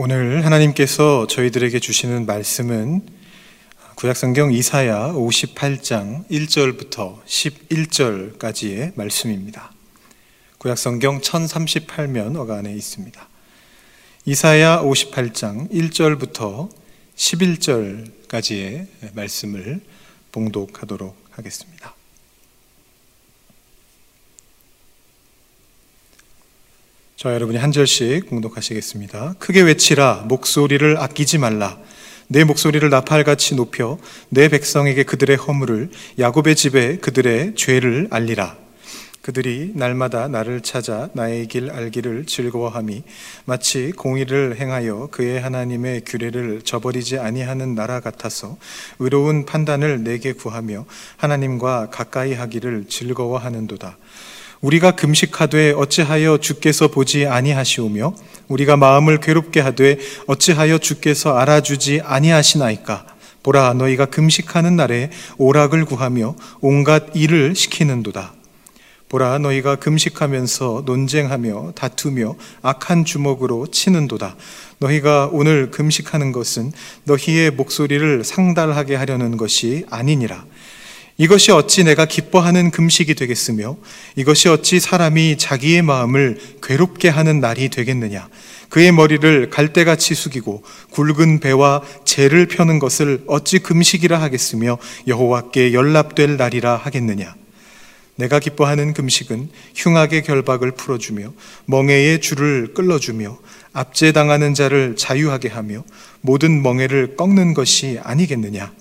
오늘 하나님께서 저희들에게 주시는 말씀은 구약성경 이사야 58장 1절부터 11절까지의 말씀입니다. 구약성경 1038면 어간에 있습니다. 이사야 58장 1절부터 11절까지의 말씀을 봉독하도록 하겠습니다. 저 여러분이 한 절씩 공독하시겠습니다. 크게 외치라 목소리를 아끼지 말라. 내 목소리를 나팔같이 높여 내 백성에게 그들의 허물을 야곱의 집에 그들의 죄를 알리라. 그들이 날마다 나를 찾아 나의 길 알기를 즐거워함이 마치 공의를 행하여 그의 하나님의 규례를 저버리지 아니하는 나라 같아서 의로운 판단을 내게 구하며 하나님과 가까이 하기를 즐거워하는도다 우리가 금식하되 어찌하여 주께서 보지 아니하시오며 우리가 마음을 괴롭게 하되 어찌하여 주께서 알아주지 아니하시나이까? 보라 너희가 금식하는 날에 오락을 구하며 온갖 일을 시키는도다. 보라 너희가 금식하면서 논쟁하며 다투며 악한 주먹으로 치는도다. 너희가 오늘 금식하는 것은 너희의 목소리를 상달하게 하려는 것이 아니니라 이것이 어찌 내가 기뻐하는 금식이 되겠으며 이것이 어찌 사람이 자기의 마음을 괴롭게 하는 날이 되겠느냐? 그의 머리를 갈대같이 숙이고 굵은 배와 재를 펴는 것을 어찌 금식이라 하겠으며 여호와께 연락될 날이라 하겠느냐? 내가 기뻐하는 금식은 흉악의 결박을 풀어주며 멍에의 줄을 끌어주며 압제당하는 자를 자유하게 하며 모든 멍에를 꺾는 것이 아니겠느냐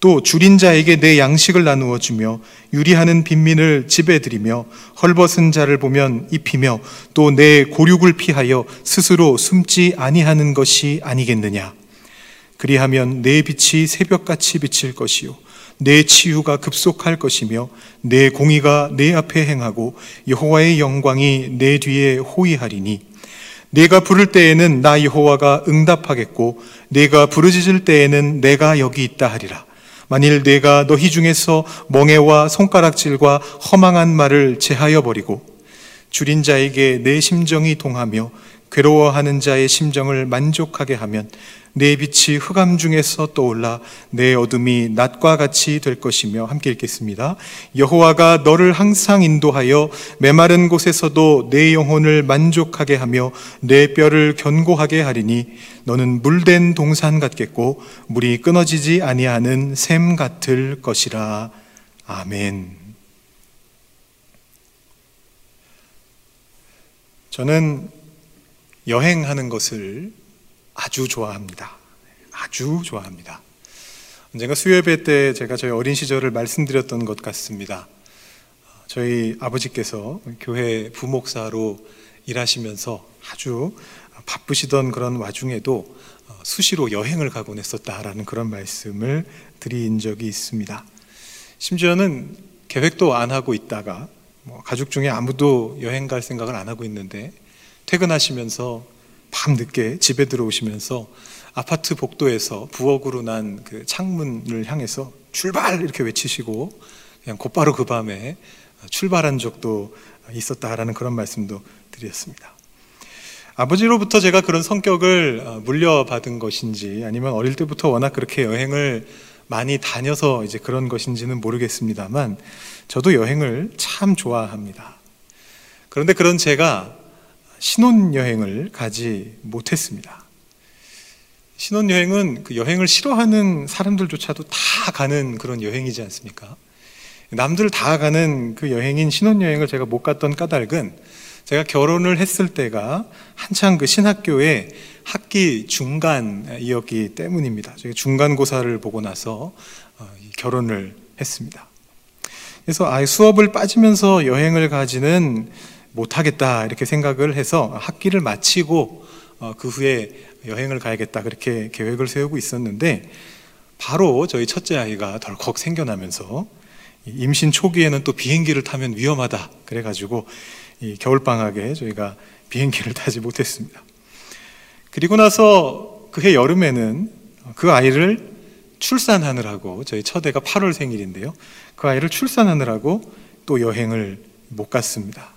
또 줄인 자에게 내 양식을 나누어 주며 유리하는 빈민을 집에 들이며 헐벗은 자를 보면 입히며 또 내 고륙을 피하여 스스로 숨지 아니하는 것이 아니겠느냐? 그리하면 내 빛이 새벽같이 비칠 것이요. 내 치유가 급속할 것이며 내 공의가 내 앞에 행하고 여호와의 영광이 내 뒤에 호위하리니 내가 부를 때에는 나 여호와가 응답하겠고 내가 부르짖을 때에는 내가 여기 있다 하리라 만일 내가 너희 중에서 멍해와 손가락질과 허망한 말을 제하여 버리고 줄인 자에게 내 심정이 동하며 괴로워하는 자의 심정을 만족하게 하면 내 빛이 흑암 중에서 떠올라 내 어둠이 낮과 같이 될 것이며 함께 읽겠습니다. 여호와가 너를 항상 인도하여 메마른 곳에서도 내 영혼을 만족하게 하며 내 뼈를 견고하게 하리니 너는 물된 동산 같겠고 물이 끊어지지 아니하는 샘 같을 것이라. 아멘. 저는 여행하는 것을 아주 좋아합니다. 아주 좋아합니다. 언젠가 수요예배 때 제가 저희 어린 시절을 말씀드렸던 것 같습니다. 저희 아버지께서 교회 부목사로 일하시면서 아주 바쁘시던 그런 와중에도 수시로 여행을 가곤 했었다라는 그런 말씀을 드린 적이 있습니다. 심지어는 계획도 안 하고 있다가 뭐 가족 중에 아무도 여행 갈 생각을 안 하고 있는데 퇴근하시면서 밤 늦게 집에 들어오시면서 아파트 복도에서 부엌으로 난 그 창문을 향해서 출발 이렇게 외치시고 그냥 곧바로 그 밤에 출발한 적도 있었다라는 그런 말씀도 드렸습니다. 아버지로부터 제가 그런 성격을 어, 물려받은 것인지 아니면 어릴 때부터 워낙 그렇게 여행을 많이 다녀서 이제 그런 것인지는 모르겠습니다만 저도 여행을 참 좋아합니다. 그런데 그런 제가 신혼여행을 가지 못했습니다. 신혼여행은 그 여행을 싫어하는 사람들조차도 다 가는 그런 여행이지 않습니까? 남들 다 가는 그 여행인 신혼여행을 제가 못 갔던 까닭은 제가 결혼을 했을 때가 한창 그 신학교의 학기 중간이었기 때문입니다. 중간고사를 보고 나서 어, 결혼을 했습니다. 그래서 아, 수업을 빠지면서 여행을 가지는 못하겠다 이렇게 생각을 해서 학기를 마치고 어, 그 후에 여행을 가야겠다 그렇게 계획을 세우고 있었는데 바로 저희 첫째 아이가 덜컥 생겨나면서 임신 초기에는 또 비행기를 타면 위험하다 그래가지고 겨울 방학에 저희가 비행기를 타지 못했습니다. 그리고 나서 그해 여름에는 그 아이를 출산하느라고 저희 첫애가 8월 생일인데요. 그 아이를 출산하느라고 또 여행을 못 갔습니다.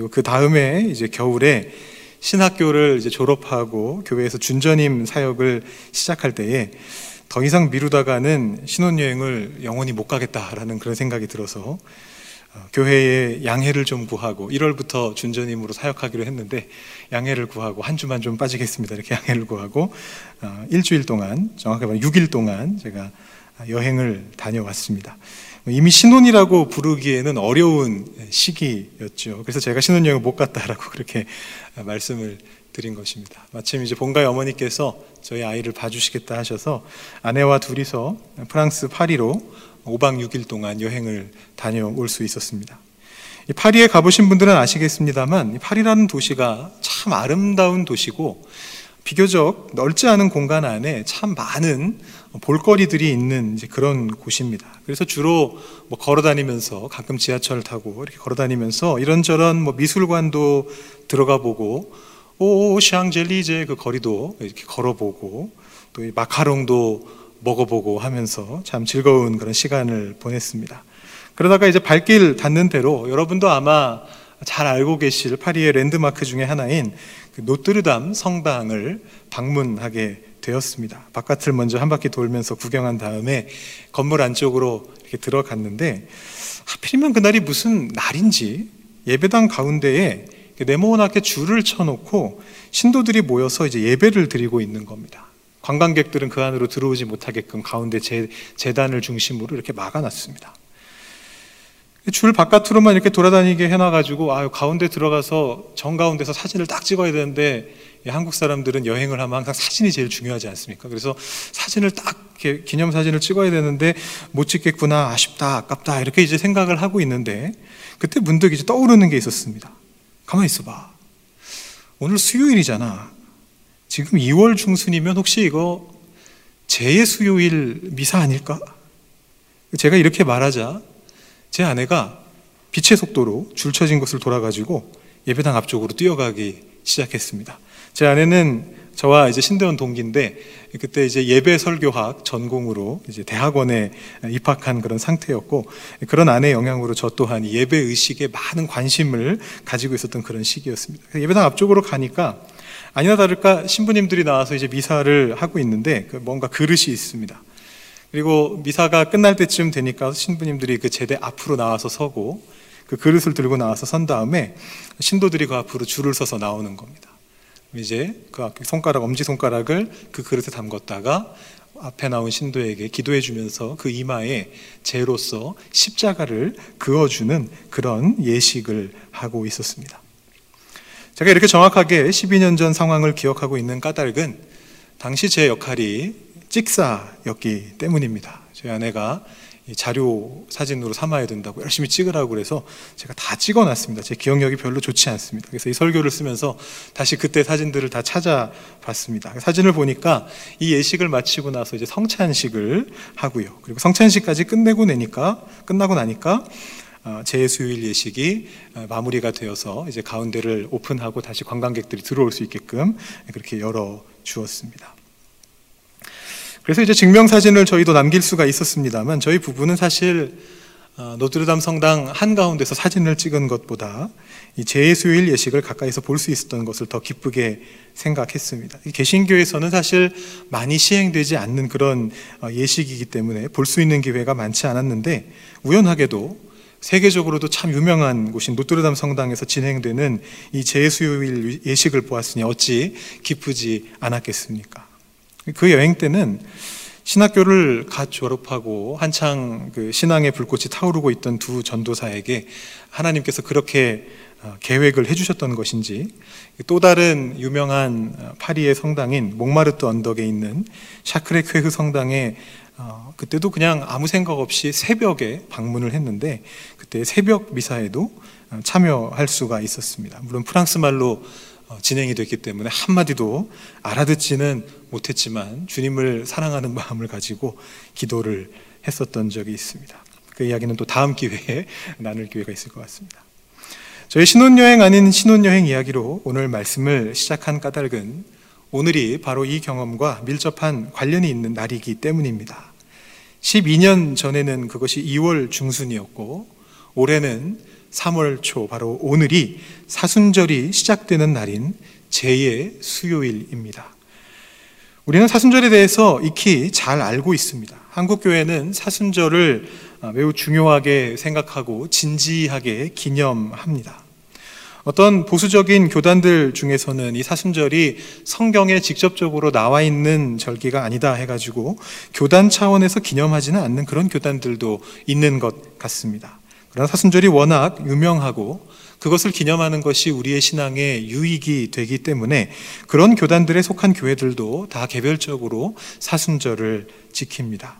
그리고 그 다음에 이제 겨울에 신학교를 이제 졸업하고 교회에서 준전임 사역을 시작할 때에 더 이상 미루다가는 신혼여행을 영원히 못 가겠다라는 그런 생각이 들어서 어, 교회에 양해를 좀 구하고 1월부터 준전임으로 사역하기로 했는데 양해를 구하고 한 주만 좀 빠지겠습니다. 이렇게 양해를 구하고 어, 일주일 동안 정확하게 말하면 6일 동안 제가 여행을 다녀왔습니다. 이미 신혼이라고 부르기에는 어려운 시기였죠. 그래서 제가 신혼여행을 못 갔다라고 그렇게 말씀을 드린 것입니다. 마침 이제 본가의 어머니께서 저희 아이를 봐주시겠다 하셔서 아내와 둘이서 프랑스 파리로 5박 6일 동안 여행을 다녀올 수 있었습니다. 파리에 가보신 분들은 아시겠습니다만 파리라는 도시가 참 아름다운 도시고 비교적 넓지 않은 공간 안에 참 많은 볼거리들이 있는 그런 곳입니다. 그래서 주로 뭐 걸어 다니면서 가끔 지하철 타고 이렇게 걸어 다니면서 이런저런 뭐 미술관도 들어가 보고 오 샹젤리제 그 거리도 이렇게 걸어보고 또 마카롱도 먹어보고 하면서 참 즐거운 그런 시간을 보냈습니다. 그러다가 이제 발길 닿는 대로 여러분도 아마 잘 알고 계실 파리의 랜드마크 중에 하나인 그 노트르담 성당을 방문하게 되었습니다. 바깥을 먼저 한 바퀴 돌면서 구경한 다음에 건물 안쪽으로 이렇게 들어갔는데 하필이면 그날이 무슨 날인지 예배당 가운데에 네모나게 줄을 쳐놓고 신도들이 모여서 이제 예배를 드리고 있는 겁니다. 관광객들은 그 안으로 들어오지 못하게끔 가운데 재, 재단을 중심으로 이렇게 막아놨습니다. 줄 바깥으로만 이렇게 돌아다니게 해놔가지고 아 가운데 들어가서 정 가운데서 사진을 딱 찍어야 되는데 한국 사람들은 여행을 하면 항상 사진이 제일 중요하지 않습니까? 그래서 사진을 딱 기념 사진을 찍어야 되는데 못 찍겠구나 아쉽다 아깝다 이렇게 이제 생각을 하고 있는데 그때 문득 이제 떠오르는 게 있었습니다. 가만히 있어봐. 오늘 수요일이잖아. 지금 2월 중순이면 혹시 이거 제 수요일 미사 아닐까? 제가 이렇게 말하자 제 아내가 빛의 속도로 줄 쳐진 것을 돌아가지고 예배당 앞쪽으로 뛰어가기 시작했습니다. 제 아내는 저와 이제 신대원 동기인데 그때 이제 예배 설교학 전공으로 이제 대학원에 입학한 그런 상태였고 그런 아내의 영향으로 저 또한 예배 의식에 많은 관심을 가지고 있었던 그런 시기였습니다. 예배당 앞쪽으로 가니까 아니나 다를까 신부님들이 나와서 이제 미사를 하고 있는데 그 뭔가 그릇이 있습니다. 그리고 미사가 끝날 때쯤 되니까 신부님들이 그 제대 앞으로 나와서 서고 그 그릇을 들고 나와서 선 다음에 신도들이 그 앞으로 줄을 서서 나오는 겁니다. 이제 그 손가락 엄지 손가락을 그 그릇에 담궜다가 앞에 나온 신도에게 기도해 주면서 그 이마에 재로서 십자가를 그어 주는 그런 예식을 하고 있었습니다. 제가 이렇게 정확하게 12년 전 상황을 기억하고 있는 까닭은 당시 제 역할이 찍사였기 때문입니다. 저희 아내가 자료 사진으로 삼아야 된다고 열심히 찍으라고 그래서 제가 다 찍어놨습니다. 제 기억력이 별로 좋지 않습니다. 그래서 이 설교를 쓰면서 다시 그때 사진들을 다 찾아봤습니다. 사진을 보니까 이 예식을 마치고 나서 이제 성찬식을 하고요. 그리고 성찬식까지 끝내고 내니까 끝나고 나니까 어, 제수일 예식이 어, 마무리가 되어서 이제 가운데를 오픈하고 다시 관광객들이 들어올 수 있게끔 그렇게 열어 주었습니다. 그래서 이제 증명사진을 저희도 남길 수가 있었습니다만 저희 부부는 사실 어, 노트르담 성당 한가운데서 사진을 찍은 것보다 이 제수일 예식을 가까이서 볼 수 있었던 것을 더 기쁘게 생각했습니다. 개신교에서는 사실 많이 시행되지 않는 그런 어, 예식이기 때문에 볼 수 있는 기회가 많지 않았는데 우연하게도 세계적으로도 참 유명한 곳인 노트르담 성당에서 진행되는 이 제수요일 예식을 보았으니 어찌 기쁘지 않았겠습니까? 그 여행 때는 신학교를 갓 졸업하고 한창 그 신앙의 불꽃이 타오르고 있던 두 전도사에게 하나님께서 그렇게 어, 계획을 해주셨던 것인지 또 다른 유명한 어, 파리의 성당인 몽마르트 언덕에 있는 샤크레 쾌흐 성당에 어, 그때도 그냥 아무 생각 없이 새벽에 방문을 했는데 그때 새벽 미사에도 참여할 수가 있었습니다. 물론 프랑스 말로 어, 진행이 됐기 때문에 한마디도 알아듣지는 못했지만 주님을 사랑하는 마음을 가지고 기도를 했었던 적이 있습니다. 그 이야기는 또 다음 기회에 나눌 기회가 있을 것 같습니다. 저희 신혼여행 아닌 신혼여행 이야기로 오늘 말씀을 시작한 까닭은 오늘이 바로 이 경험과 밀접한 관련이 있는 날이기 때문입니다. 12년 전에는 그것이 2월 중순이었고 올해는 3월 초 바로 오늘이 사순절이 시작되는 날인 제의 수요일입니다. 우리는 사순절에 대해서 익히 잘 알고 있습니다. 한국 교회는 사순절을 매우 중요하게 생각하고 진지하게 기념합니다. 어떤 보수적인 교단들 중에서는 이 사순절이 성경에 직접적으로 나와 있는 절기가 아니다 해가지고 교단 차원에서 기념하지는 않는 그런 교단들도 있는 것 같습니다. 그러나 사순절이 워낙 유명하고 그것을 기념하는 것이 우리의 신앙의 유익이 되기 때문에 그런 교단들에 속한 교회들도 다 개별적으로 사순절을 지킵니다.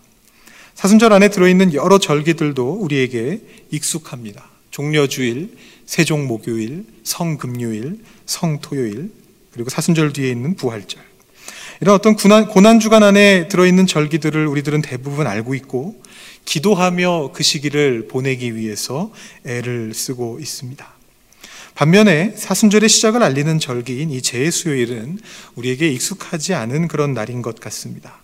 사순절 안에 들어있는 여러 절기들도 우리에게 익숙합니다. 종려주일, 세종목요일, 성금요일, 성토요일, 그리고 사순절 뒤에 있는 부활절. 이런 어떤 고난, 고난주간 안에 들어있는 절기들을 우리들은 대부분 알고 있고, 기도하며 그 시기를 보내기 위해서 애를 쓰고 있습니다. 반면에 사순절의 시작을 알리는 절기인 이 제수요일은 우리에게 익숙하지 않은 그런 날인 것 같습니다.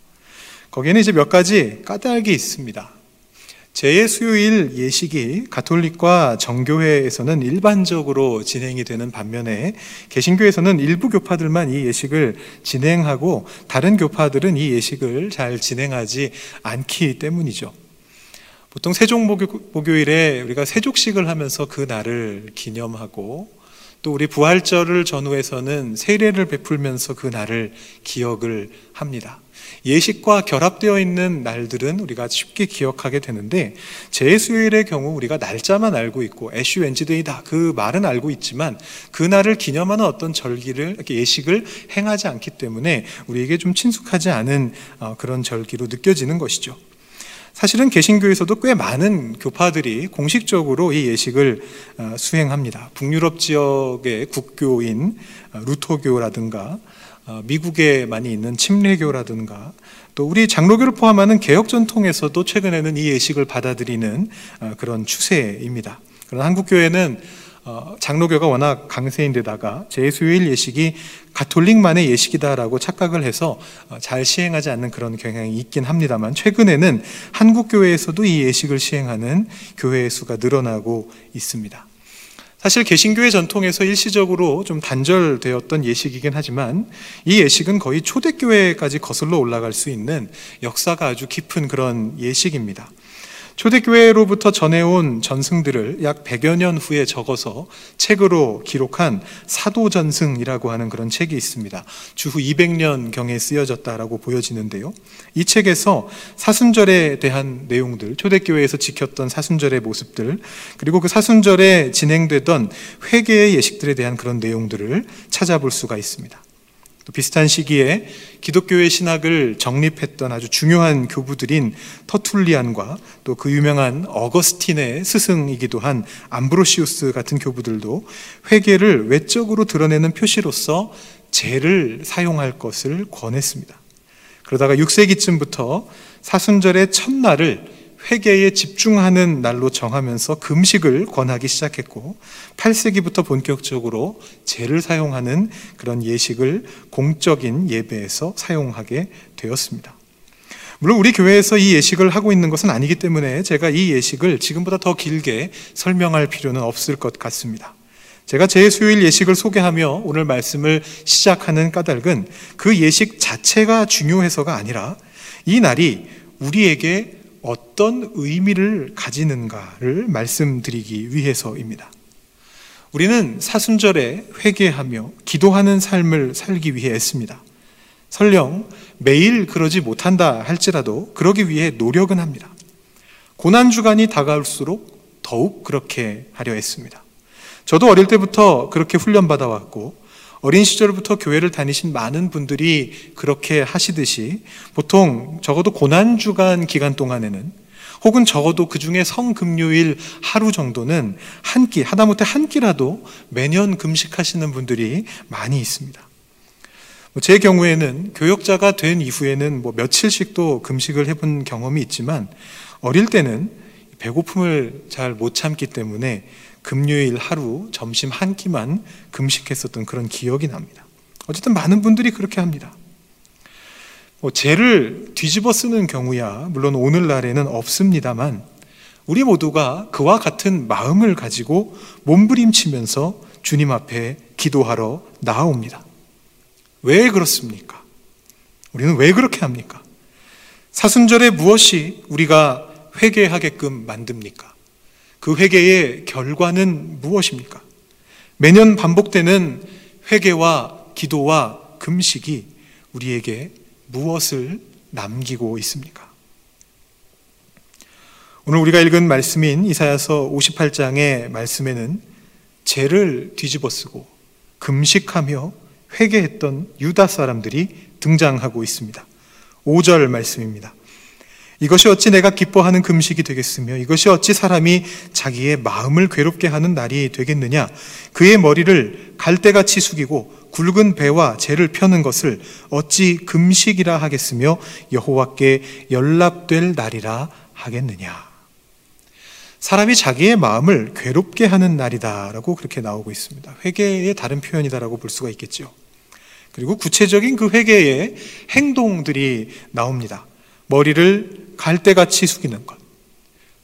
거기에는 이제 몇 가지 까닭이 있습니다. 제수요일 예식이 가톨릭과 정교회에서는 일반적으로 진행이 되는 반면에 개신교에서는 일부 교파들만 이 예식을 진행하고 다른 교파들은 이 예식을 잘 진행하지 않기 때문이죠. 보통 세종목요일에 우리가 세족식을 하면서 그 날을 기념하고 또 우리 부활절을 전후해서는 세례를 베풀면서 그 날을 기억을 합니다. 예식과 결합되어 있는 날들은 우리가 쉽게 기억하게 되는데 제수요일의 경우 우리가 날짜만 알고 있고 애쉬 웬즈데이다 그 말은 알고 있지만 그 날을 기념하는 어떤 절기를 예식을 행하지 않기 때문에 우리에게 좀 친숙하지 않은 어, 그런 절기로 느껴지는 것이죠. 사실은 개신교에서도 꽤 많은 교파들이 공식적으로 이 예식을 어, 수행합니다. 북유럽 지역의 국교인 어, 루터교라든가 어, 미국에 많이 있는 침례교라든가 또 우리 장로교를 포함하는 개혁 전통에서도 최근에는 이 예식을 받아들이는 그런 추세입니다. 그러나 한국 교회는 어, 장로교가 워낙 강세인데다가 제수요일 예식이 가톨릭만의 예식이다라고 착각을 해서 어, 잘 시행하지 않는 그런 경향이 있긴 합니다만 최근에는 한국 교회에서도 이 예식을 시행하는 교회의 수가 늘어나고 있습니다. 사실 개신교의 전통에서 일시적으로 좀 단절되었던 예식이긴 하지만 이 예식은 거의 초대교회까지 거슬러 올라갈 수 있는 역사가 아주 깊은 그런 예식입니다. 초대교회로부터 전해온 전승들을 약 100여 년 후에 적어서 책으로 기록한 사도전승이라고 하는 그런 책이 있습니다. 주후 200년경에 쓰여졌다라고 보여지는데요. 이 책에서 사순절에 대한 내용들, 초대교회에서 지켰던 사순절의 모습들, 그리고 그 사순절에 진행되던 회개의 예식들에 대한 그런 내용들을 찾아볼 수가 있습니다. 또 비슷한 시기에 기독교의 신학을 정립했던 아주 중요한 교부들인 터툴리안과 또 그 유명한 어거스틴의 스승이기도 한 암브로시우스 같은 교부들도 회개를 외적으로 드러내는 표시로서 죄를 사용할 것을 권했습니다. 그러다가 6세기쯤부터 사순절의 첫날을 회개에 집중하는 날로 정하면서 금식을 권하기 시작했고 8세기부터 본격적으로 재를 사용하는 그런 예식을 공적인 예배에서 사용하게 되었습니다. 물론 우리 교회에서 이 예식을 하고 있는 것은 아니기 때문에 제가 이 예식을 지금보다 더 길게 설명할 필요는 없을 것 같습니다. 제가 제 수요일 예식을 소개하며 오늘 말씀을 시작하는 까닭은 그 예식 자체가 중요해서가 아니라 이 날이 우리에게 어떤 의미를 가지는가를 말씀드리기 위해서입니다. 우리는 사순절에 회개하며 기도하는 삶을 살기 위해 애씁니다. 설령 매일 그러지 못한다 할지라도 그러기 위해 노력은 합니다. 고난주간이 다가올수록 더욱 그렇게 하려 했습니다. 저도 어릴 때부터 그렇게 훈련받아 왔고 어린 시절부터 교회를 다니신 많은 분들이 그렇게 하시듯이 보통 적어도 고난주간 기간 동안에는 혹은 적어도 그 중에 성금요일 하루 정도는 한 끼, 하다못해 한 끼라도 매년 금식하시는 분들이 많이 있습니다. 뭐제 경우에는 교역자가 된 이후에는 뭐 며칠씩도 금식을 해본 경험이 있지만 어릴 때는 배고픔을 잘 못 참기 때문에 금요일 하루 점심 한 끼만 금식했었던 그런 기억이 납니다. 어쨌든 많은 분들이 그렇게 합니다. 뭐 죄를 뒤집어 쓰는 경우야 물론 오늘날에는 없습니다만 우리 모두가 그와 같은 마음을 가지고 몸부림치면서 주님 앞에 기도하러 나아옵니다. 왜 그렇습니까? 우리는 왜 그렇게 합니까? 사순절에 무엇이 우리가 회개하게끔 만듭니까? 그 회개의 결과는 무엇입니까? 매년 반복되는 회개와 기도와 금식이 우리에게 무엇을 남기고 있습니까? 오늘 우리가 읽은 말씀인 이사야서 58장의 말씀에는 죄를 뒤집어 쓰고 금식하며 회개했던 유다 사람들이 등장하고 있습니다. 5절 말씀입니다. 이것이 어찌 내가 기뻐하는 금식이 되겠으며 이것이 어찌 사람이 자기의 마음을 괴롭게 하는 날이 되겠느냐 그의 머리를 갈대같이 숙이고 굵은 배와 재를 펴는 것을 어찌 금식이라 하겠으며 여호와께 연락될 날이라 하겠느냐 사람이 자기의 마음을 괴롭게 하는 날이다라고 그렇게 나오고 있습니다. 회개의 다른 표현이다라고 볼 수가 있겠죠. 그리고 구체적인 그 회개의 행동들이 나옵니다. 머리를 갈대같이 숙이는 것,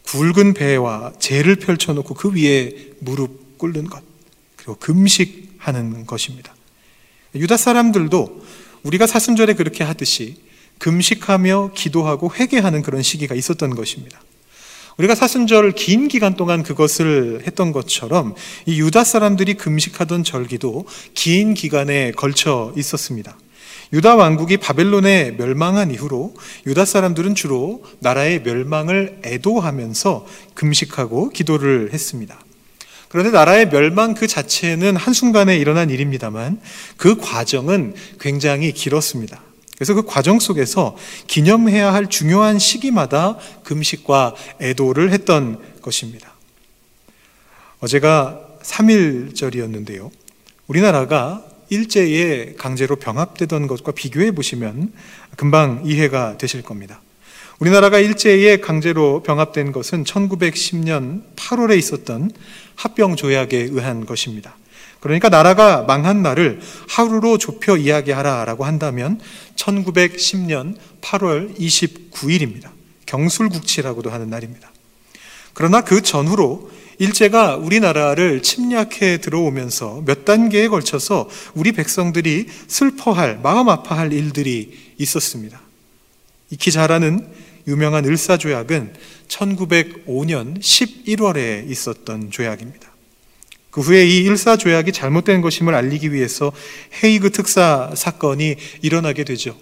굵은 배와 재를 펼쳐놓고 그 위에 무릎 꿇는 것, 그리고 금식하는 것입니다. 유다 사람들도 우리가 사순절에 그렇게 하듯이 금식하며 기도하고 회개하는 그런 시기가 있었던 것입니다. 우리가 사순절 긴 기간 동안 그것을 했던 것처럼 이 유다 사람들이 금식하던 절기도 긴 기간에 걸쳐 있었습니다. 유다 왕국이 바벨론에 멸망한 이후로 유다 사람들은 주로 나라의 멸망을 애도하면서 금식하고 기도를 했습니다. 그런데 나라의 멸망 그 자체는 한순간에 일어난 일입니다만 그 과정은 굉장히 길었습니다. 그래서 그 과정 속에서 기념해야 할 중요한 시기마다 금식과 애도를 했던 것입니다. 어제가 3일절이었는데요. 우리나라가 일제에 강제로 병합되던 것과 비교해 보시면 금방 이해가 되실 겁니다. 우리나라가 일제에 강제로 병합된 것은 1910년 8월에 있었던 합병 조약에 의한 것입니다. 그러니까 나라가 망한 날을 하루로 좁혀 이야기하라라고 한다면 1910년 8월 29일입니다. 경술국치라고도 하는 날입니다. 그러나 그 전후로 일제가 우리나라를 침략해 들어오면서 몇 단계에 걸쳐서 우리 백성들이 슬퍼할, 마음 아파할 일들이 있었습니다. 익히 잘 아는 유명한 을사조약은 1905년 11월에 있었던 조약입니다. 그 후에 이 일사조약이 잘못된 것임을 알리기 위해서 헤이그 특사 사건이 일어나게 되죠.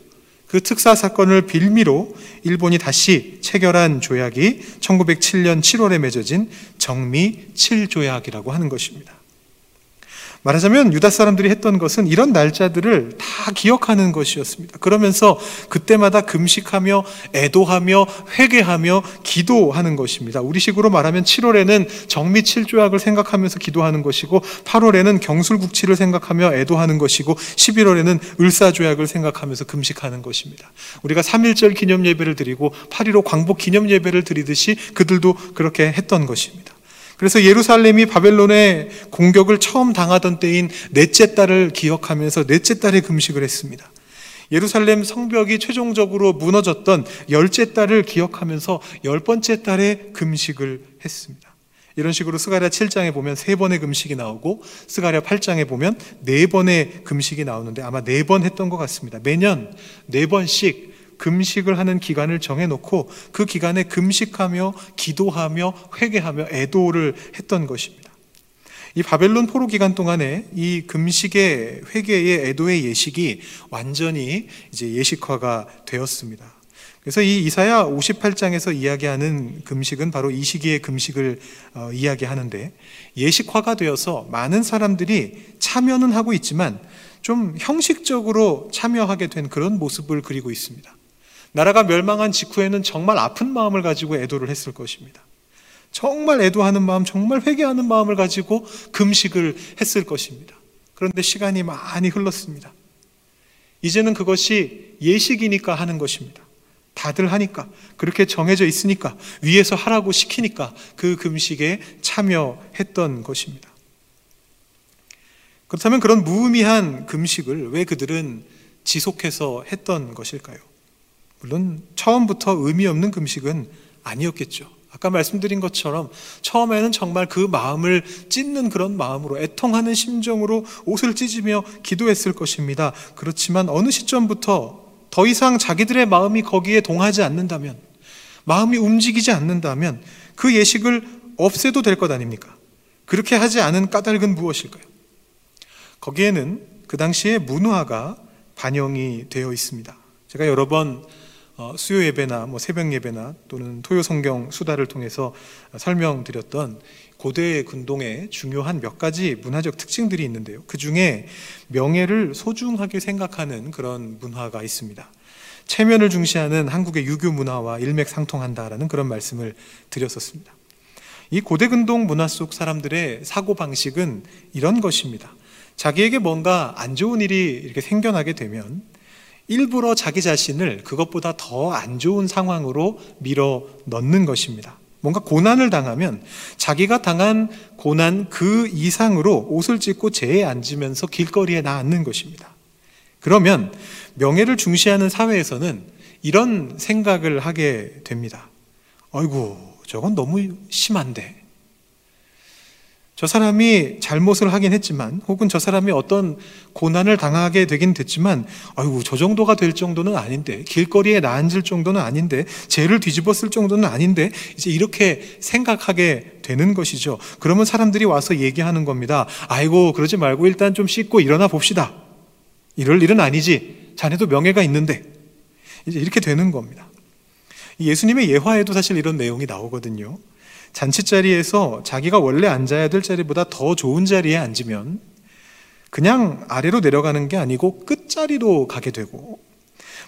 그 특사 사건을 빌미로 일본이 다시 체결한 조약이 1907년 7월에 맺어진 정미 7조약이라고 하는 것입니다. 말하자면 유다 사람들이 했던 것은 이런 날짜들을 다 기억하는 것이었습니다. 그러면서 그때마다 금식하며 애도하며 회개하며 기도하는 것입니다. 우리식으로 말하면 7월에는 정미 7조약을 생각하면서 기도하는 것이고 8월에는 경술국치를 생각하며 애도하는 것이고 11월에는 을사조약을 생각하면서 금식하는 것입니다. 우리가 3.1절 기념 예배를 드리고 8.15 광복 기념 예배를 드리듯이 그들도 그렇게 했던 것입니다. 그래서 예루살렘이 바벨론의 공격을 처음 당하던 때인 넷째 달을 기억하면서 넷째 달에 금식을 했습니다. 예루살렘 성벽이 최종적으로 무너졌던 열째 달을 기억하면서 열 번째 달에 금식을 했습니다. 이런 식으로 스가랴 7장에 보면 세 번의 금식이 나오고 스가랴 8장에 보면 네 번의 금식이 나오는데 아마 네 번 했던 것 같습니다. 매년 네 번씩 금식을 하는 기간을 정해놓고 그 기간에 금식하며 기도하며 회개하며 애도를 했던 것입니다. 이 바벨론 포로 기간 동안에 이 금식의 회개의 애도의 예식이 완전히 이제 예식화가 되었습니다. 그래서 이 이사야 58장에서 이야기하는 금식은 바로 이 시기의 금식을 어, 이야기하는데 예식화가 되어서 많은 사람들이 참여는 하고 있지만 좀 형식적으로 참여하게 된 그런 모습을 그리고 있습니다. 나라가 멸망한 직후에는 정말 아픈 마음을 가지고 애도를 했을 것입니다. 정말 애도하는 마음, 정말 회개하는 마음을 가지고 금식을 했을 것입니다. 그런데 시간이 많이 흘렀습니다. 이제는 그것이 예식이니까 하는 것입니다. 다들 하니까, 그렇게 정해져 있으니까, 위에서 하라고 시키니까 그 금식에 참여했던 것입니다. 그렇다면 그런 무의미한 금식을 왜 그들은 지속해서 했던 것일까요? 물론 처음부터 의미 없는 금식은 아니었겠죠. 아까 말씀드린 것처럼 처음에는 정말 그 마음을 찢는 그런 마음으로 애통하는 심정으로 옷을 찢으며 기도했을 것입니다. 그렇지만 어느 시점부터 더 이상 자기들의 마음이 거기에 동하지 않는다면, 마음이 움직이지 않는다면 그 예식을 없애도 될 것 아닙니까? 그렇게 하지 않은 까닭은 무엇일까요? 거기에는 그 당시에 문화가 반영이 되어 있습니다. 제가 여러 번 어, 수요 예배나 뭐 새벽 예배나 또는 토요 성경 수다를 통해서 설명드렸던 고대 근동의 중요한 몇 가지 문화적 특징들이 있는데요. 그 중에 명예를 소중하게 생각하는 그런 문화가 있습니다. 체면을 중시하는 한국의 유교 문화와 일맥상통한다라는 그런 말씀을 드렸었습니다. 이 고대 근동 문화 속 사람들의 사고 방식은 이런 것입니다. 자기에게 뭔가 안 좋은 일이 이렇게 생겨나게 되면 일부러 자기 자신을 그것보다 더 안 좋은 상황으로 밀어 넣는 것입니다. 뭔가 고난을 당하면 자기가 당한 고난 그 이상으로 옷을 찢고 재에 앉으면서 길거리에 나앉는 것입니다. 그러면 명예를 중시하는 사회에서는 이런 생각을 하게 됩니다. 아이고, 저건 너무 심한데. 저 사람이 잘못을 하긴 했지만 혹은 저 사람이 어떤 고난을 당하게 되긴 됐지만 아이고 저 정도가 될 정도는 아닌데 길거리에 나앉을 정도는 아닌데 죄를 뒤집었을 정도는 아닌데 이제 이렇게 생각하게 되는 것이죠. 그러면 사람들이 와서 얘기하는 겁니다. 아이고 그러지 말고 일단 좀 씻고 일어나 봅시다. 이럴 일은 아니지. 자네도 명예가 있는데 이제 이렇게 되는 겁니다. 예수님의 예화에도 사실 이런 내용이 나오거든요. 잔치 자리에서 자기가 원래 앉아야 될 자리보다 더 좋은 자리에 앉으면 그냥 아래로 내려가는 게 아니고 끝자리로 가게 되고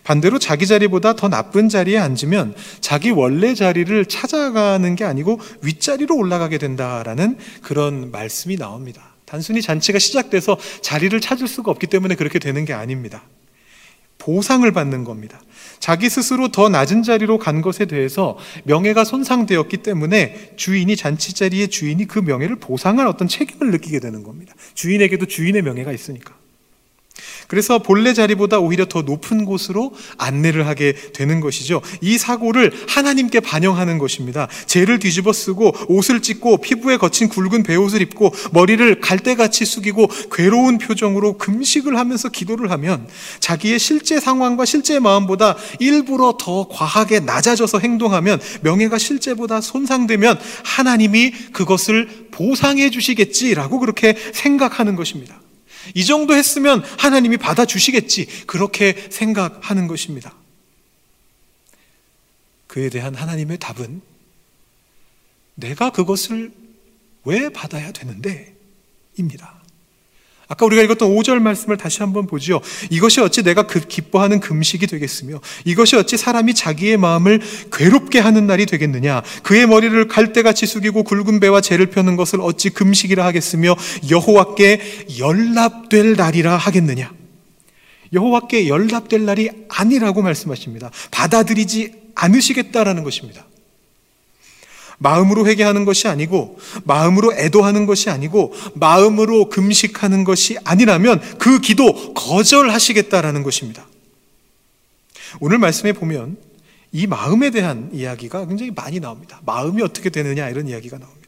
반대로 자기 자리보다 더 나쁜 자리에 앉으면 자기 원래 자리를 찾아가는 게 아니고 윗자리로 올라가게 된다라는 그런 말씀이 나옵니다. 단순히 잔치가 시작돼서 자리를 찾을 수가 없기 때문에 그렇게 되는 게 아닙니다. 보상을 받는 겁니다. 자기 스스로 더 낮은 자리로 간 것에 대해서 명예가 손상되었기 때문에 주인이 잔치 자리의 주인이 그 명예를 보상할 어떤 책임을 느끼게 되는 겁니다. 주인에게도 주인의 명예가 있으니까. 그래서 본래 자리보다 오히려 더 높은 곳으로 안내를 하게 되는 것이죠. 이 사고를 하나님께 반영하는 것입니다. 죄를 뒤집어 쓰고 옷을 찢고 피부에 거친 굵은 베옷을 입고 머리를 갈대같이 숙이고 괴로운 표정으로 금식을 하면서 기도를 하면 자기의 실제 상황과 실제 마음보다 일부러 더 과하게 낮아져서 행동하면 명예가 실제보다 손상되면 하나님이 그것을 보상해 주시겠지라고 그렇게 생각하는 것입니다. 이 정도 했으면 하나님이 받아주시겠지. 그렇게 생각하는 것입니다. 그에 대한 하나님의 답은 내가 그것을 왜 받아야 되는데? 입니다. 아까 우리가 읽었던 5절 말씀을 다시 한번 보죠. 이것이 어찌 내가 그 기뻐하는 금식이 되겠으며 이것이 어찌 사람이 자기의 마음을 괴롭게 하는 날이 되겠느냐 그의 머리를 갈대같이 숙이고 굵은 배와 재를 펴는 것을 어찌 금식이라 하겠으며 여호와께 연락될 날이라 하겠느냐 여호와께 연락될 날이 아니라고 말씀하십니다. 받아들이지 않으시겠다라는 것입니다. 마음으로 회개하는 것이 아니고 마음으로 애도하는 것이 아니고 마음으로 금식하는 것이 아니라면 그 기도 거절하시겠다라는 것입니다. 오늘 말씀에 보면 이 마음에 대한 이야기가 굉장히 많이 나옵니다. 마음이 어떻게 되느냐 이런 이야기가 나옵니다.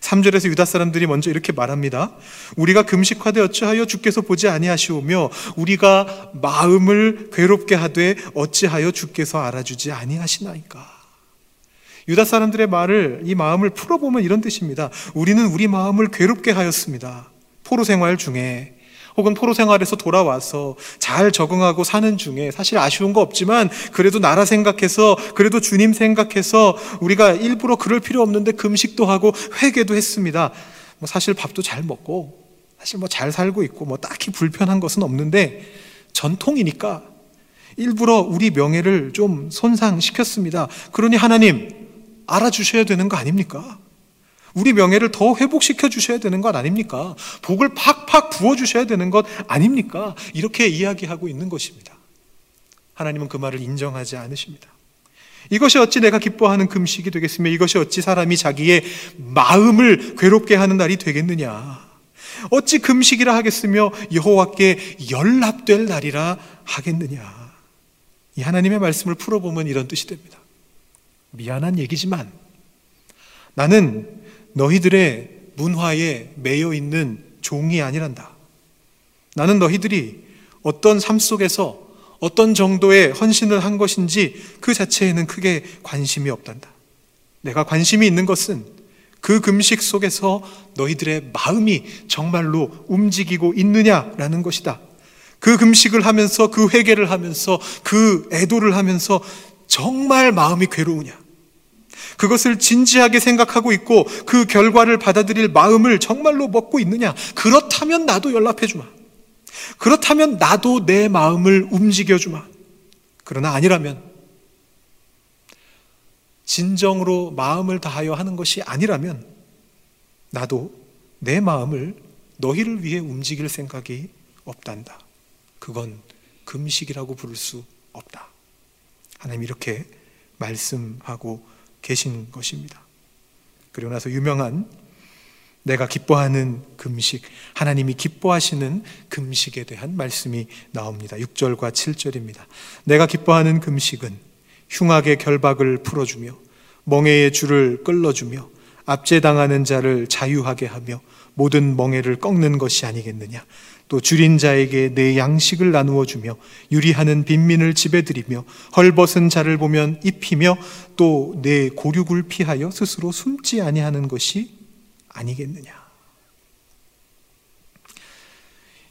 3절에서 유다 사람들이 먼저 이렇게 말합니다. 우리가 금식하되 어찌하여 주께서 보지 아니하시오며 우리가 마음을 괴롭게 하되 어찌하여 주께서 알아주지 아니하시나이까. 유다 사람들의 말을 이 마음을 풀어보면 이런 뜻입니다. 우리는 우리 마음을 괴롭게 하였습니다. 포로 생활 중에 혹은 포로 생활에서 돌아와서 잘 적응하고 사는 중에 사실 아쉬운 거 없지만 그래도 나라 생각해서 그래도 주님 생각해서 우리가 일부러 그럴 필요 없는데 금식도 하고 회개도 했습니다. 뭐 사실 밥도 잘 먹고 사실 뭐 잘 살고 있고 뭐 딱히 불편한 것은 없는데 전통이니까 일부러 우리 명예를 좀 손상시켰습니다. 그러니 하나님 알아주셔야 되는 거 아닙니까? 우리 명예를 더 회복시켜 주셔야 되는 것 아닙니까? 복을 팍팍 부어 주셔야 되는 것 아닙니까? 이렇게 이야기하고 있는 것입니다. 하나님은 그 말을 인정하지 않으십니다. 이것이 어찌 내가 기뻐하는 금식이 되겠으며 이것이 어찌 사람이 자기의 마음을 괴롭게 하는 날이 되겠느냐? 어찌 금식이라 하겠으며 여호와께 연락될 날이라 하겠느냐? 이 하나님의 말씀을 풀어보면 이런 뜻이 됩니다. 미안한 얘기지만 나는 너희들의 문화에 매여 있는 종이 아니란다. 나는 너희들이 어떤 삶 속에서 어떤 정도의 헌신을 한 것인지 그 자체에는 크게 관심이 없단다. 내가 관심이 있는 것은 그 금식 속에서 너희들의 마음이 정말로 움직이고 있느냐라는 것이다. 그 금식을 하면서 그 회개를 하면서 그 애도를 하면서 정말 마음이 괴로우냐. 그것을 진지하게 생각하고 있고 그 결과를 받아들일 마음을 정말로 먹고 있느냐. 그렇다면 나도 연락해 주마. 그렇다면 나도 내 마음을 움직여 주마. 그러나 아니라면 진정으로 마음을 다하여 하는 것이 아니라면 나도 내 마음을 너희를 위해 움직일 생각이 없단다. 그건 금식이라고 부를 수 없다. 하나님 이렇게 말씀하고 계신 것입니다. 그리고 나서 유명한 내가 기뻐하는 금식, 하나님이 기뻐하시는 금식에 대한 말씀이 나옵니다. 6절과 7절입니다. 내가 기뻐하는 금식은 흉악의 결박을 풀어주며 멍에의 줄을 끌어주며 압제당하는 자를 자유하게 하며 모든 멍에를 꺾는 것이 아니겠느냐. 또 줄인 자에게 내 양식을 나누어 주며 유리하는 빈민을 집에 들이며 헐벗은 자를 보면 입히며 또 내 고륙을 피하여 스스로 숨지 아니하는 것이 아니겠느냐.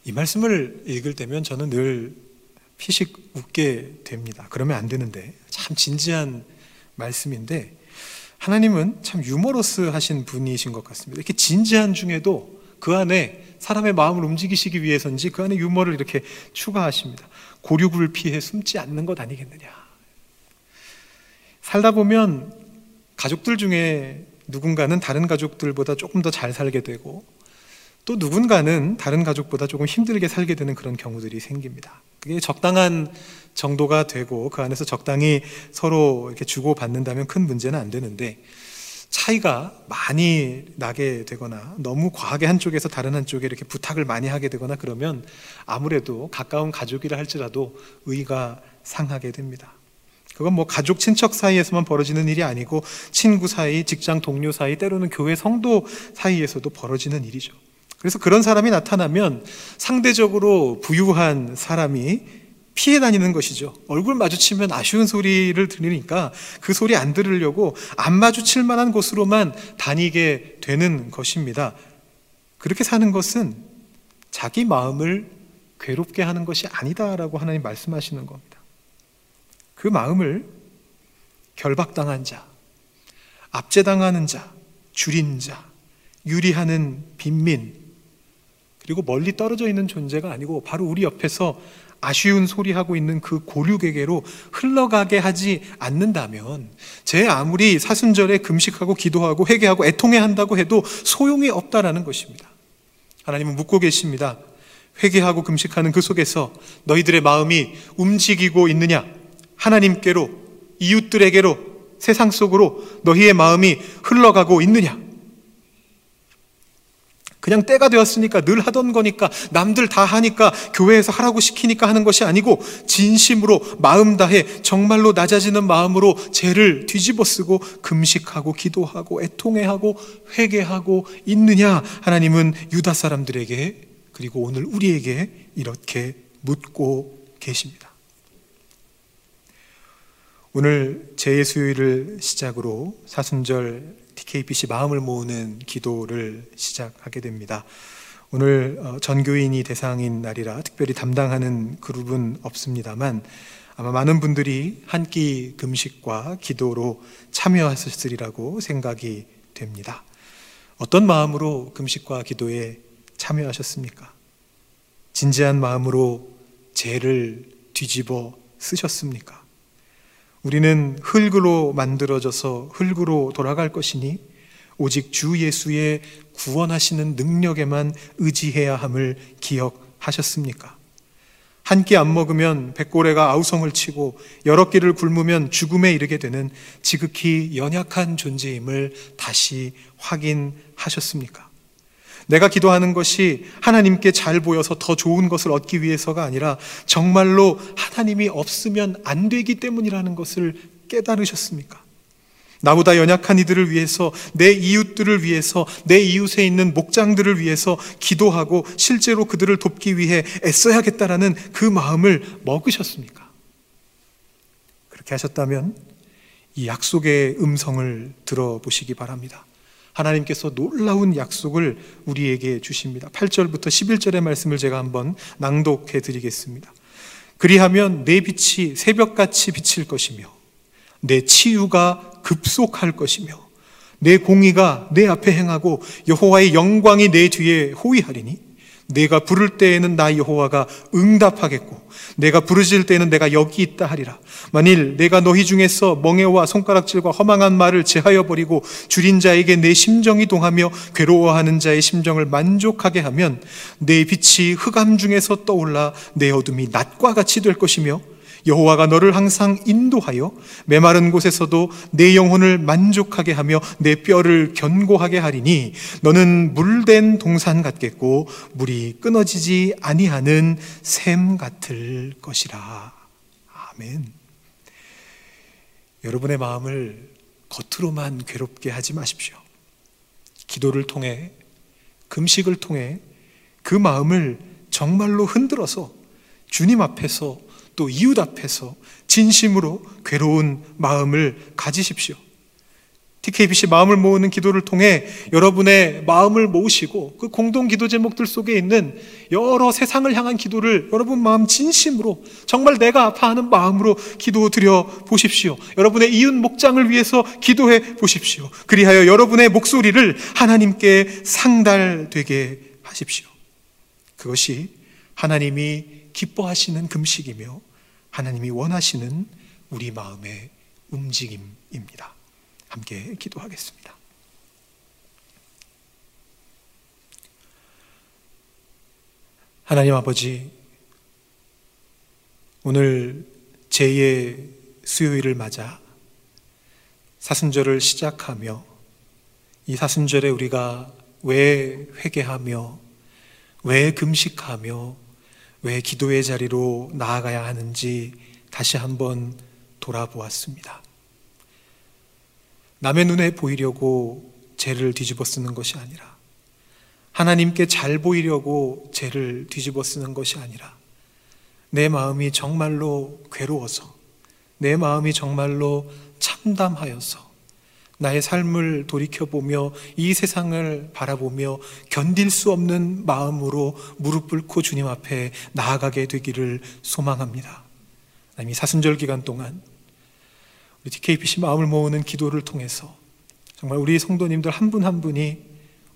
이 말씀을 읽을 때면 저는 늘 피식 웃게 됩니다. 그러면 안 되는데 참 진지한 말씀인데 하나님은 참 유머러스 하신 분이신 것 같습니다. 이렇게 진지한 중에도 그 안에 사람의 마음을 움직이시기 위해서인지 그 안에 유머를 이렇게 추가하십니다. 고륙을 피해 숨지 않는 것 아니겠느냐. 살다 보면 가족들 중에 누군가는 다른 가족들보다 조금 더 잘 살게 되고 또 누군가는 다른 가족보다 조금 힘들게 살게 되는 그런 경우들이 생깁니다. 그게 적당한 정도가 되고 그 안에서 적당히 서로 이렇게 주고받는다면 큰 문제는 안 되는데 차이가 많이 나게 되거나 너무 과하게 한쪽에서 다른 한쪽에 이렇게 부탁을 많이 하게 되거나 그러면 아무래도 가까운 가족이라 할지라도 의가 상하게 됩니다. 그건 뭐 가족 친척 사이에서만 벌어지는 일이 아니고 친구 사이, 직장 동료 사이, 때로는 교회 성도 사이에서도 벌어지는 일이죠. 그래서 그런 사람이 나타나면 상대적으로 부유한 사람이 피해 다니는 것이죠. 얼굴 마주치면 아쉬운 소리를 들으니까 그 소리 안 들으려고 안 마주칠 만한 곳으로만 다니게 되는 것입니다. 그렇게 사는 것은 자기 마음을 괴롭게 하는 것이 아니다라고 하나님 말씀하시는 겁니다. 그 마음을 결박당한 자, 압제당하는 자, 줄인 자, 유리하는 빈민, 그리고 멀리 떨어져 있는 존재가 아니고 바로 우리 옆에서 아쉬운 소리 하고 있는 그 고륙에게로 흘러가게 하지 않는다면 제 아무리 사순절에 금식하고 기도하고 회개하고 애통해 한다고 해도 소용이 없다라는 것입니다. 하나님은 묻고 계십니다. 회개하고 금식하는 그 속에서 너희들의 마음이 움직이고 있느냐? 하나님께로 이웃들에게로 세상 속으로 너희의 마음이 흘러가고 있느냐? 그냥 때가 되었으니까 늘 하던 거니까 남들 다 하니까 교회에서 하라고 시키니까 하는 것이 아니고 진심으로 마음 다해 정말로 낮아지는 마음으로 죄를 뒤집어 쓰고 금식하고 기도하고 애통해하고 회개하고 있느냐 하나님은 유다 사람들에게 그리고 오늘 우리에게 이렇게 묻고 계십니다. 오늘 제예수요일을 시작으로 사순절 TKPC 마음을 모으는 기도를 시작하게 됩니다. 오늘 어, 전교인이 대상인 날이라 특별히 담당하는 그룹은 없습니다만 아마 많은 분들이 한 끼 금식과 기도로 참여하셨으리라고 생각이 됩니다. 어떤 마음으로 금식과 기도에 참여하셨습니까? 진지한 마음으로 죄를 뒤집어 쓰셨습니까? 우리는 흙으로 만들어져서 흙으로 돌아갈 것이니 오직 주 예수의 구원하시는 능력에만 의지해야 함을 기억하셨습니까? 한 끼 안 먹으면 백고래가 아우성을 치고 여러 끼를 굶으면 죽음에 이르게 되는 지극히 연약한 존재임을 다시 확인하셨습니까? 내가 기도하는 것이 하나님께 잘 보여서 더 좋은 것을 얻기 위해서가 아니라 정말로 하나님이 없으면 안 되기 때문이라는 것을 깨달으셨습니까? 나보다 연약한 이들을 위해서, 내 이웃들을 위해서, 내 이웃에 있는 목장들을 위해서 기도하고 실제로 그들을 돕기 위해 애써야겠다라는 그 마음을 먹으셨습니까? 그렇게 하셨다면 이 약속의 음성을 들어보시기 바랍니다. 하나님께서 놀라운 약속을 우리에게 주십니다. 8절부터 11절의 말씀을 제가 한번 낭독해 드리겠습니다. 그리하면 내 빛이 새벽같이 비칠 것이며 내 치유가 급속할 것이며 내 공의가 내 앞에 행하고 여호와의 영광이 내 뒤에 호위하리니 내가 부를 때에는 나 여호와가 응답하겠고 내가 부르질 때에는 내가 여기 있다 하리라. 만일 내가 너희 중에서 멍에와 손가락질과 허망한 말을 제하여 버리고 줄인 자에게 내 심정이 동하며 괴로워하는 자의 심정을 만족하게 하면 내 빛이 흑암 중에서 떠올라 내 어둠이 낮과 같이 될 것이며 여호와가 너를 항상 인도하여 메마른 곳에서도 내 영혼을 만족하게 하며 내 뼈를 견고하게 하리니 너는 물된 동산 같겠고 물이 끊어지지 아니하는 샘 같을 것이라. 아멘. 여러분의 마음을 겉으로만 괴롭게 하지 마십시오. 기도를 통해 금식을 통해 그 마음을 정말로 흔들어서 주님 앞에서 또 이웃 앞에서 진심으로 괴로운 마음을 가지십시오. TKBC 마음을 모으는 기도를 통해 여러분의 마음을 모으시고 그 공동 기도 제목들 속에 있는 여러 세상을 향한 기도를 여러분 마음 진심으로 정말 내가 아파하는 마음으로 기도 드려 보십시오. 여러분의 이웃 목장을 위해서 기도해 보십시오. 그리하여 여러분의 목소리를 하나님께 상달되게 하십시오. 그것이 하나님이 기뻐하시는 금식이며 하나님이 원하시는 우리 마음의 움직임입니다. 함께 기도하겠습니다. 하나님 아버지, 오늘 제2의 수요일을 맞아 사순절을 시작하며 이 사순절에 우리가 왜 회개하며 왜 금식하며 왜 기도의 자리로 나아가야 하는지 다시 한번 돌아보았습니다. 남의 눈에 보이려고 죄를 뒤집어 쓰는 것이 아니라 하나님께 잘 보이려고 죄를 뒤집어 쓰는 것이 아니라 내 마음이 정말로 괴로워서 내 마음이 정말로 참담하여서 나의 삶을 돌이켜보며 이 세상을 바라보며 견딜 수 없는 마음으로 무릎 꿇고 주님 앞에 나아가게 되기를 소망합니다. 이 사순절 기간 동안 우리 TKPC 마음을 모으는 기도를 통해서 정말 우리 성도님들 한 분한 한 분이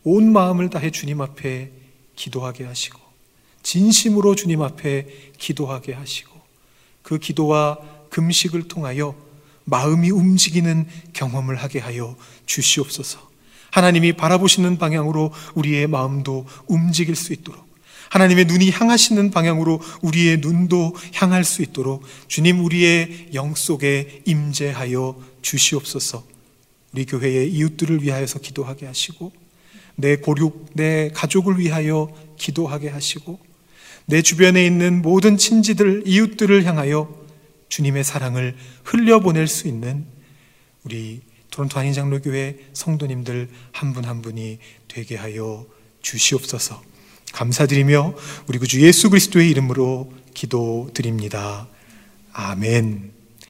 온 마음을 다해 주님 앞에 기도하게 하시고 진심으로 주님 앞에 기도하게 하시고 그 기도와 금식을 통하여 마음이 움직이는 경험을 하게 하여 주시옵소서. 하나님이 바라보시는 방향으로 우리의 마음도 움직일 수 있도록 하나님의 눈이 향하시는 방향으로 우리의 눈도 향할 수 있도록 주님 우리의 영 속에 임재하여 주시옵소서. 우리 교회의 이웃들을 위하여서 기도하게 하시고 내 고륙 내 가족을 위하여 기도하게 하시고 내 주변에 있는 모든 친지들 이웃들을 향하여 주님의 사랑을 흘려보낼 수 있는 우리 토론토 한인장로교회 성도님들 한 분한 한 분이 되게 하여 주시옵소서 감사드리며 우리 구주 예수 그리스도의 이름으로 기도드립니다. 아멘.